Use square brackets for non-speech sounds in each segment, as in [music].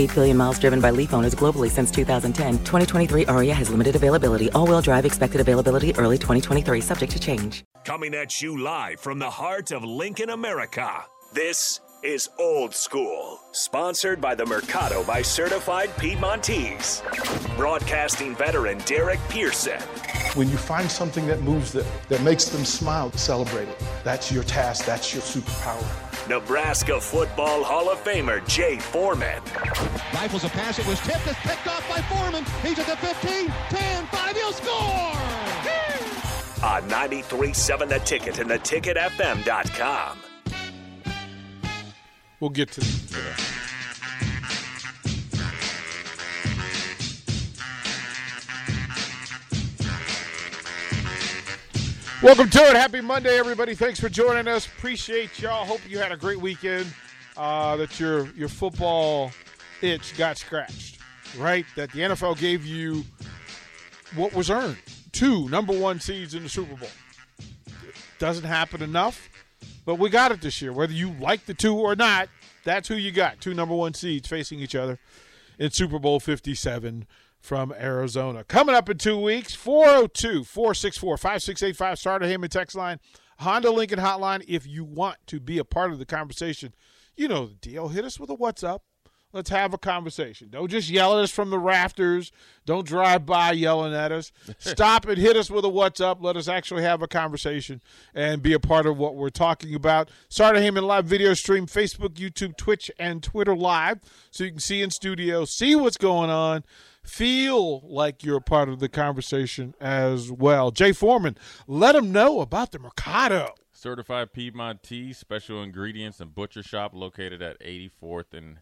8 billion miles driven by Leaf owners globally since 2010. 2023 Ariya has limited availability. All wheel drive expected availability early 2023, subject to change. Coming at you live from the heart of Lincoln, America. This is Old School, sponsored by the Mercado by Certified Piedmontese. Broadcasting veteran Derek Pearson. When you find something that moves them, that makes them smile, celebrate it. That's your task, that's your superpower. Nebraska Football Hall of Famer Jay Foreman. Rifles a pass, it was tipped, it's picked off by Foreman. He's at the 15, 10, 5, he'll score! On 93.7 The Ticket and theticketfm.com. We'll get to, to that. Welcome to it. Happy Monday, everybody. Thanks for joining us. Appreciate y'all. Hope you had a great weekend. Uh, that your your football itch got scratched, right? That the NFL gave you what was earned. Two number one seeds in the Super Bowl. Doesn't happen enough, but we got it this year. Whether you like the two or not, that's who you got. Two number one seeds facing each other in Super Bowl 57 from Arizona. Coming up in two weeks, 402 464 5685. Sartor Hamann text line, Honda Lincoln hotline. If you want to be a part of the conversation, you know the deal. Hit us with a what's up. Let's have a conversation. Don't just yell at us from the rafters. Don't drive by yelling at us. [laughs] Stop and hit us with a what's up. Let us actually have a conversation and be a part of what we're talking about. Sartor Hamann live video stream, Facebook, YouTube, Twitch, and Twitter live. So you can see in studio, see what's going on, feel like you're a part of the conversation as well. Jay Foreman, let them know about the Mercado. Certified Piedmontese special ingredients and butcher shop located at 84th and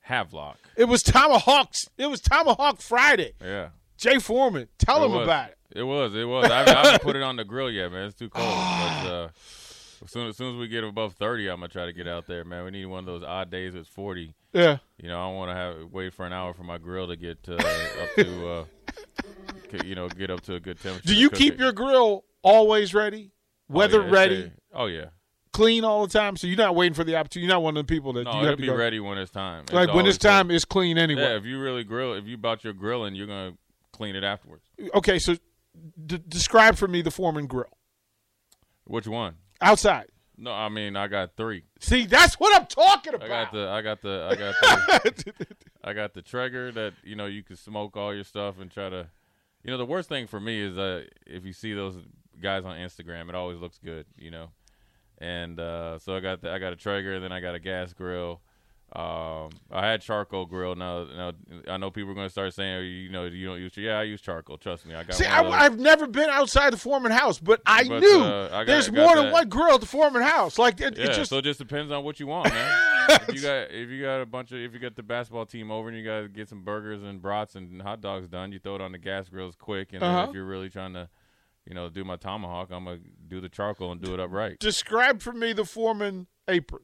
Havelock. It was Tomahawks. It was Tomahawk Friday. Yeah. Jay Foreman, tell It him was. about it. It was. It was. I, I haven't put it on the grill yet, man. It's too cold. [sighs] but uh, as soon, as soon as we get above 30, I'm going to try to get out there, man. We need one of those odd days it's 40. Yeah. You know, I want to have wait for an hour for my grill to get uh, up to, uh, you know, get up to a good temperature. Do you keep it. your grill always ready, Oh, weather yeah, ready, a- oh yeah. clean all the time? So you're not waiting for the opportunity. You're not one of the people that No, you have to be go. ready when it's time. It's Like when it's time, it's clean anyway. Yeah, if you really grill, if you bought your grilling, you're gonna clean it afterwards. Okay, so d- describe for me the Foreman grill Which one? Outside. No, I mean I got three. See, that's what I'm talking about. I got the I got the I got the [laughs] I got the Traeger that you know you can smoke all your stuff and try to. You know the worst thing for me is uh, if you see those guys on Instagram, it always looks good, you know. And uh, so I got the, I got a Traeger, then I got a gas grill. Um, I had charcoal grill. Now, now I know people are going to start saying, you know, you don't use. Yeah, I use charcoal. Trust me, I got. See, I, I've never been outside the Foreman house, but I But, knew uh, I got- there's got more than one grill at the Foreman house. Like it, Yeah, it just so it just depends on what you want, man. [laughs] if you got if you got a bunch of if you got the basketball team over and you got to get some burgers and brats and hot dogs done, you throw it on the gas grills quick. And Uh-huh. if you're really trying to, you know, do my tomahawk, I'm gonna do the charcoal and do it up right. describe for me the Foreman apron.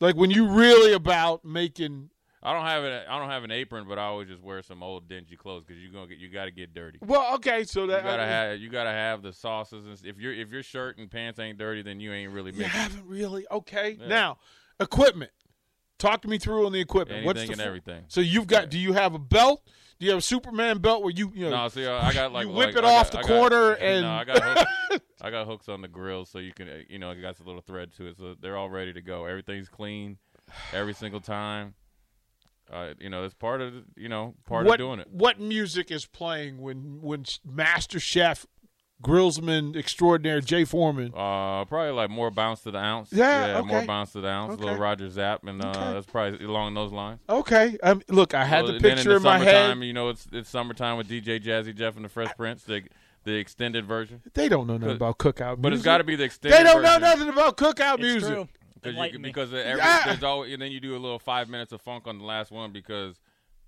Like when you really about making. I don't have it. I don't have an apron, but I always just wear some old dingy clothes because you gonna get you got to get dirty. Well, okay, so that You gotta have you gotta have the sauces and if your if your shirt and pants ain't dirty, then you ain't really you haven't really. Okay, Yeah. now equipment. Talk to me through on the equipment. What's anything the and everything. So you've got? Yeah. Do you have a belt? Do you have a Superman belt where you you know? No, see, uh, I got like you whip like, it I got- off the I got- corner [laughs] and no, I got hooks, [laughs] I got hooks on the grill, so you can uh, you know it got a little thread to it, so they're all ready to go. Everything's clean, every single time. Uh, you know, it's part of you know part what of doing it. what music is playing when when Master Chef, grillsman extraordinaire Jay Foreman? Uh, probably like more bounce to the ounce. Yeah, more okay. bounce to the ounce. Okay. Little Roger Zapp, and uh, Okay. that's probably along those lines. Okay, um, look, I had Well, the picture in, in, the my head. You know, it's it's summertime with DJ Jazzy Jeff and the Fresh Prince, the the extended version. They don't know nothing about cookout, Music. But it's got to be the extended. They don't know nothing about cookout It's music. true. Because you, Enlighten me. because every, Yeah. there's always and then you do a little five minutes of funk on the last one because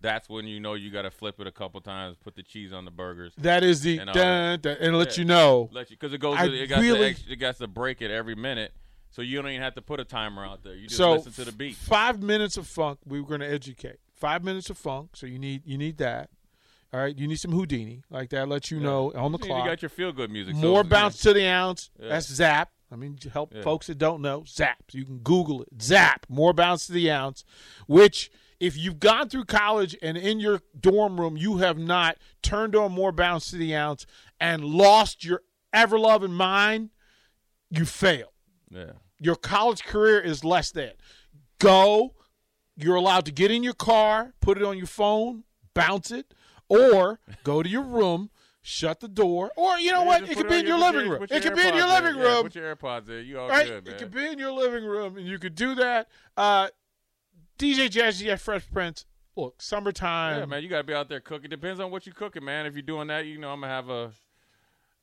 that's when you know you got to flip it a couple times, put the cheese on the burgers, That is the And, uh, dun, dun, and let yeah. you know. let you because it goes. I it got really- the it got to break it every minute, so you don't even have to put a timer out there. You just so listen to the beat. Five minutes of funk. We were going to educate. Five minutes of funk. So you need you need that. All right. You need some Whodini like that. Let you Yeah. know on the You clock. You got your feel good music. so, More yeah. bounce to the ounce. That's Zapp. I mean, help folks that don't know, Zapp. You can Google it. Zapp. More bounce to the ounce. Which, if you've gone through college and in your dorm room you have not turned on more bounce to the ounce and lost your ever loving mind, you fail. Yeah. Your college career is less than. Go. You're allowed to get in your car, put it on your phone, bounce it, or go to your room, shut the door, or you know Yeah, what? it could be in your living room. It could be in your in. living Yeah, room. put your AirPods in. You all Right? good, man. It could be in your living room, and you could do that. Uh, DJ Jazzy at Fresh Prince. Look, summertime. Yeah, man, you gotta be out there cooking. Depends on what you're cooking, man. If you're doing that, you know, I'm gonna have a,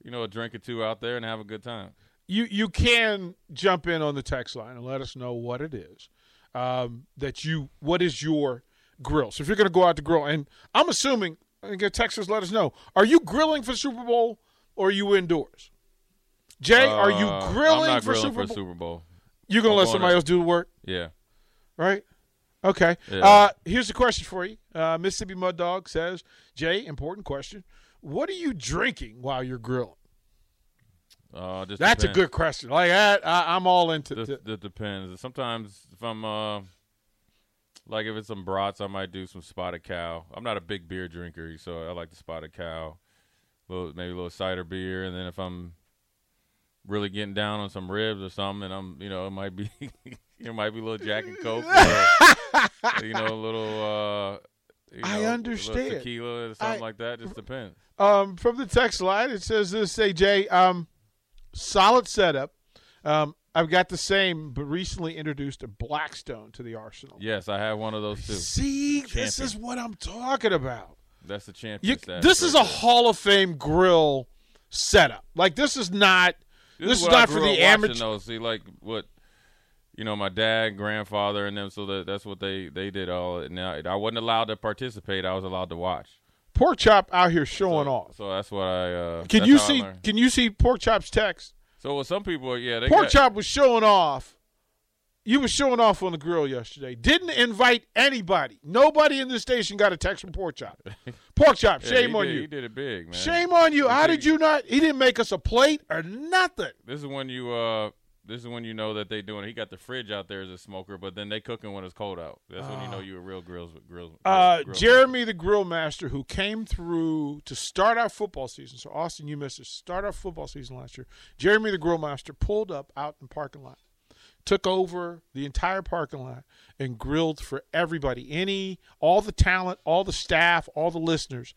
you know, a drink or two out there and have a good time. you you can jump in on the text line and let us know what it is um, that you what is your grill. So if you're going to go out to grill, and I'm assuming, and get Texas, let us know. Are you grilling for Super Bowl or are you indoors? Jay, are you Uh, grilling for grilling Super for Bowl? Super Bowl. You're going to I'm let somebody to- else do the work, Yeah. right? Okay. Yeah. Uh, here's the question for you. Uh, Mississippi Mud Dog says, Jay, important question. What are you drinking while you're grilling? Uh, just That's a good question. Like that, I, I'm all into. To- that depends. Sometimes if I'm uh, like if it's some brats, I might do some spotted cow. I'm not a big beer drinker, so I like the spotted cow. Little maybe a little cider beer, and then if I'm really getting down on some ribs or something, then I'm you know it might be [laughs] it might be a little Jack and [laughs] Coke, or, you know a little. uh you I know, a understand. tequila or something I- like that. Just depends. Um, from the text line, it says this: Say Jay, um, solid setup. Um, I've got the same, but recently introduced a Blackstone to the arsenal. Yes, I have one of those too. See, this is what I'm talking about. That's the champion. You, this is a. Hall of Fame grill setup. Like this is not. This, is what I not for the amateur. Though. See, like what you know, my dad, grandfather, and them. So that that's what they they did all. And now I wasn't allowed to participate. I was allowed to watch. Pork chop out here showing so, off. So that's what I. Uh, Can you see? Can you see Pork chop's text? So with some people, yeah, they Pork got, chop was showing off. You were showing off on the grill yesterday. Didn't invite anybody. Nobody in the station got a text from Pork Chop. [laughs] Pork Chop, yeah, shame on did, you. He did it big, man. Shame on you. He How did- did you not? He didn't make us a plate or nothing. This is when you. uh this is when you know that they doing. He got the fridge out there as a smoker, but then they cooking when it's cold out. That's when you know you a real grills grills. Uh, grill- Jeremy, the grill master, who came through to start our football season. So Austin, you missed it. Start our football season last year. Jeremy, the grill master, pulled up out in the parking lot, took over the entire parking lot, and grilled for everybody. Any, all the talent, all the staff, all the listeners.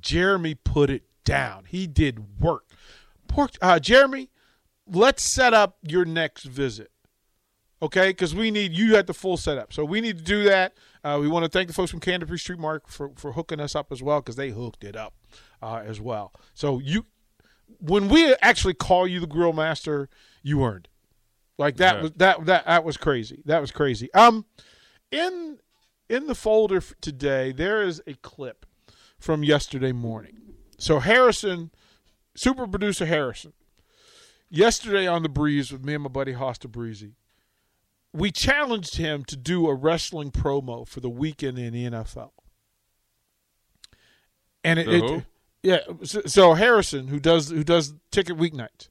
Jeremy put it down. He did work. Pork, uh, Jeremy, let's set up your next visit okay? Because we need you at the full setup, so we need to do that. Uh, we want to thank the folks from Canterbury Street Mark for for hooking us up as well because they hooked it up uh, as well. So you, when we actually call you the grill master, you earned. Like that Yeah. was that that that was crazy. That was crazy. Um, in in the folder today, there is a clip from yesterday morning. So Harrison, super producer Harrison, yesterday on the breeze with me and my buddy Hosta Breezy, we challenged him to do a wrestling promo for the weekend in the NFL. And it, it- yeah, so, so Harrison, who does who does ticket weeknights,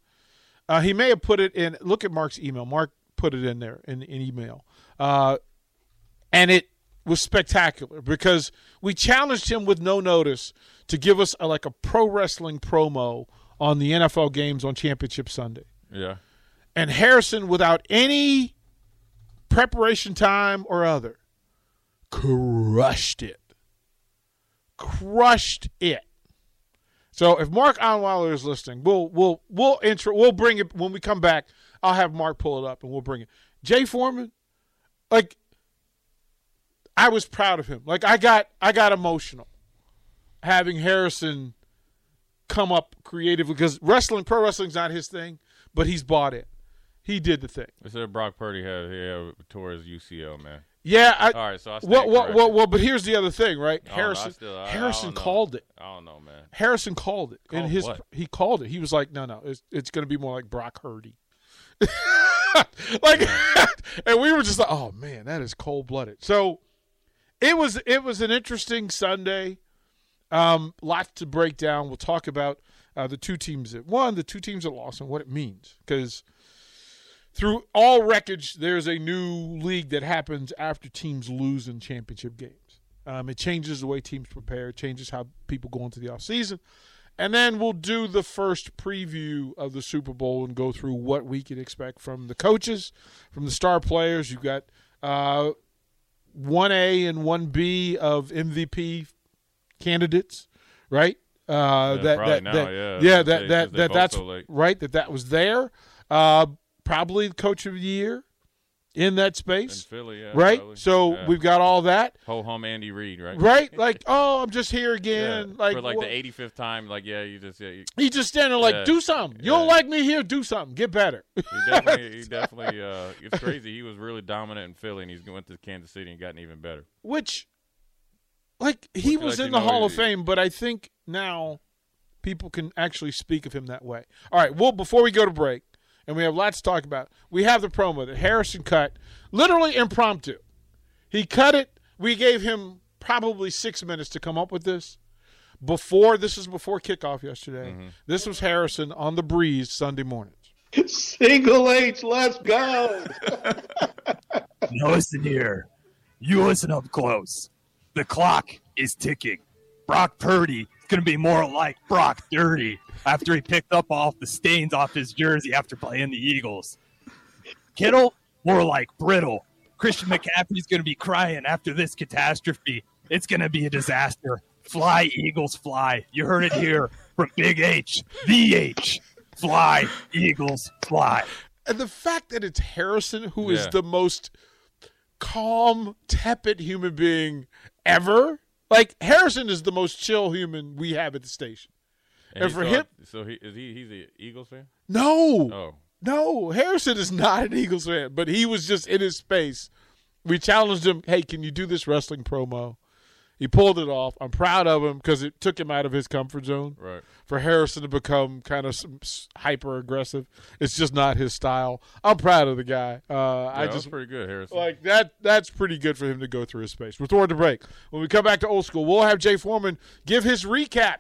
uh, he may have put it in. Look at Mark's email. Mark put it in there in, in email, uh, and it was spectacular because we challenged him with no notice to give us a, like a pro wrestling promo on the NFL games on Championship Sunday yeah. and Harrison, without any preparation time or other, crushed it. Crushed it. So if Mark Onweiler is listening, we'll we'll we'll intro we'll bring it when we come back. I'll have Mark pull it up and we'll bring it. Jay Foreman, like I was proud of him. Like I got I got emotional having Harrison come up creatively because wrestling pro wrestling's not his thing, but he's bought it. He did the thing. They said Brock Purdy had he had tore his UCL, man. Yeah. I, All right, so I well, well, well, well, but here's the other thing, right? I I Harrison still- I- I Harrison don't called it. I don't know, man. Harrison called it in Called his. what? He called it. He was like, "No, no, it's, it's going to be more like Brock Purdy." [laughs] like, [laughs] and we were just like, "Oh man, that is cold blooded." So it was. It was an interesting Sunday. Um, lots to break down. We'll talk about uh, the two teams that won, the two teams that lost, and what it means. Because through all wreckage, there's a new league that happens after teams lose in championship games. Um, it changes the way teams prepare, it changes how people go into the offseason. And then we'll do the first preview of the Super Bowl and go through what we can expect from the coaches, from the star players. You've got uh, 1A and 1B of MVP candidates, right? Uh, Yeah, that that, now, that yeah, yeah that they- that, that that's so right that that was there. Uh, probably the coach of the year in that In space, Philly, yeah. right? probably. So Yeah. we've got all that, ho hum Andy Reid, right? right? [laughs] Like, oh, I'm just here Yeah. again. Like, for like the 85th time, like yeah, you just yeah, you, he just standing there like, do something. You don't like me here, do something. Get better. [laughs] he definitely, he definitely. Uh, it's crazy. He was really dominant in Philly, and he's went to Kansas City and gotten even better. Which, like, he was let in the Hall of Fame, but I think now people can actually speak of him that way. All right. Well, before we go to break, and we have lots to talk about, we have the promo that Harrison cut, literally impromptu. He cut it. We gave him probably six minutes to come up with this. Before this was before kickoff yesterday. Mm-hmm. This was Harrison on the breeze Sunday mornings. Single H, let's go. [laughs] Now listen here. You listen up close. The clock is ticking. Brock Purdy is going to be more like Brock Dirty after he picked up off the stains off his jersey after playing the Eagles. Kittle, more like brittle. Christian McCaffrey is going to be crying after this catastrophe. It's going to be a disaster. Fly, Eagles, fly. You heard it here from Big H, the H. Fly, Eagles, fly. And the fact that it's Harrison, who is Yeah. the most calm, tepid human being ever. Like Harrison is the most chill human we have at the station. And he for saw- him- so he is he he's a Eagles fan? No, Oh, no, Harrison is not an Eagles fan, but he was just in his space. We challenged him, "Hey, can you do this wrestling promo?" He pulled it off. I'm proud of him because it took him out of his comfort zone. right. For Harrison to become kind of hyper aggressive, it's just not his style. I'm proud of the guy. Uh, Yeah, I just pretty good, Harrison. like that. That's pretty good for him to go through his space. We're throwing the break. When we come back to old school, we'll have Jay Foreman give his recap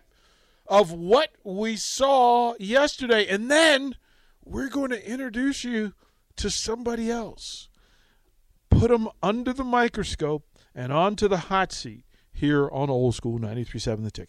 of what we saw yesterday, and then we're going to introduce you to somebody else. Put them under the microscope and onto the hot seat here on Old School 93.7 The Ticket.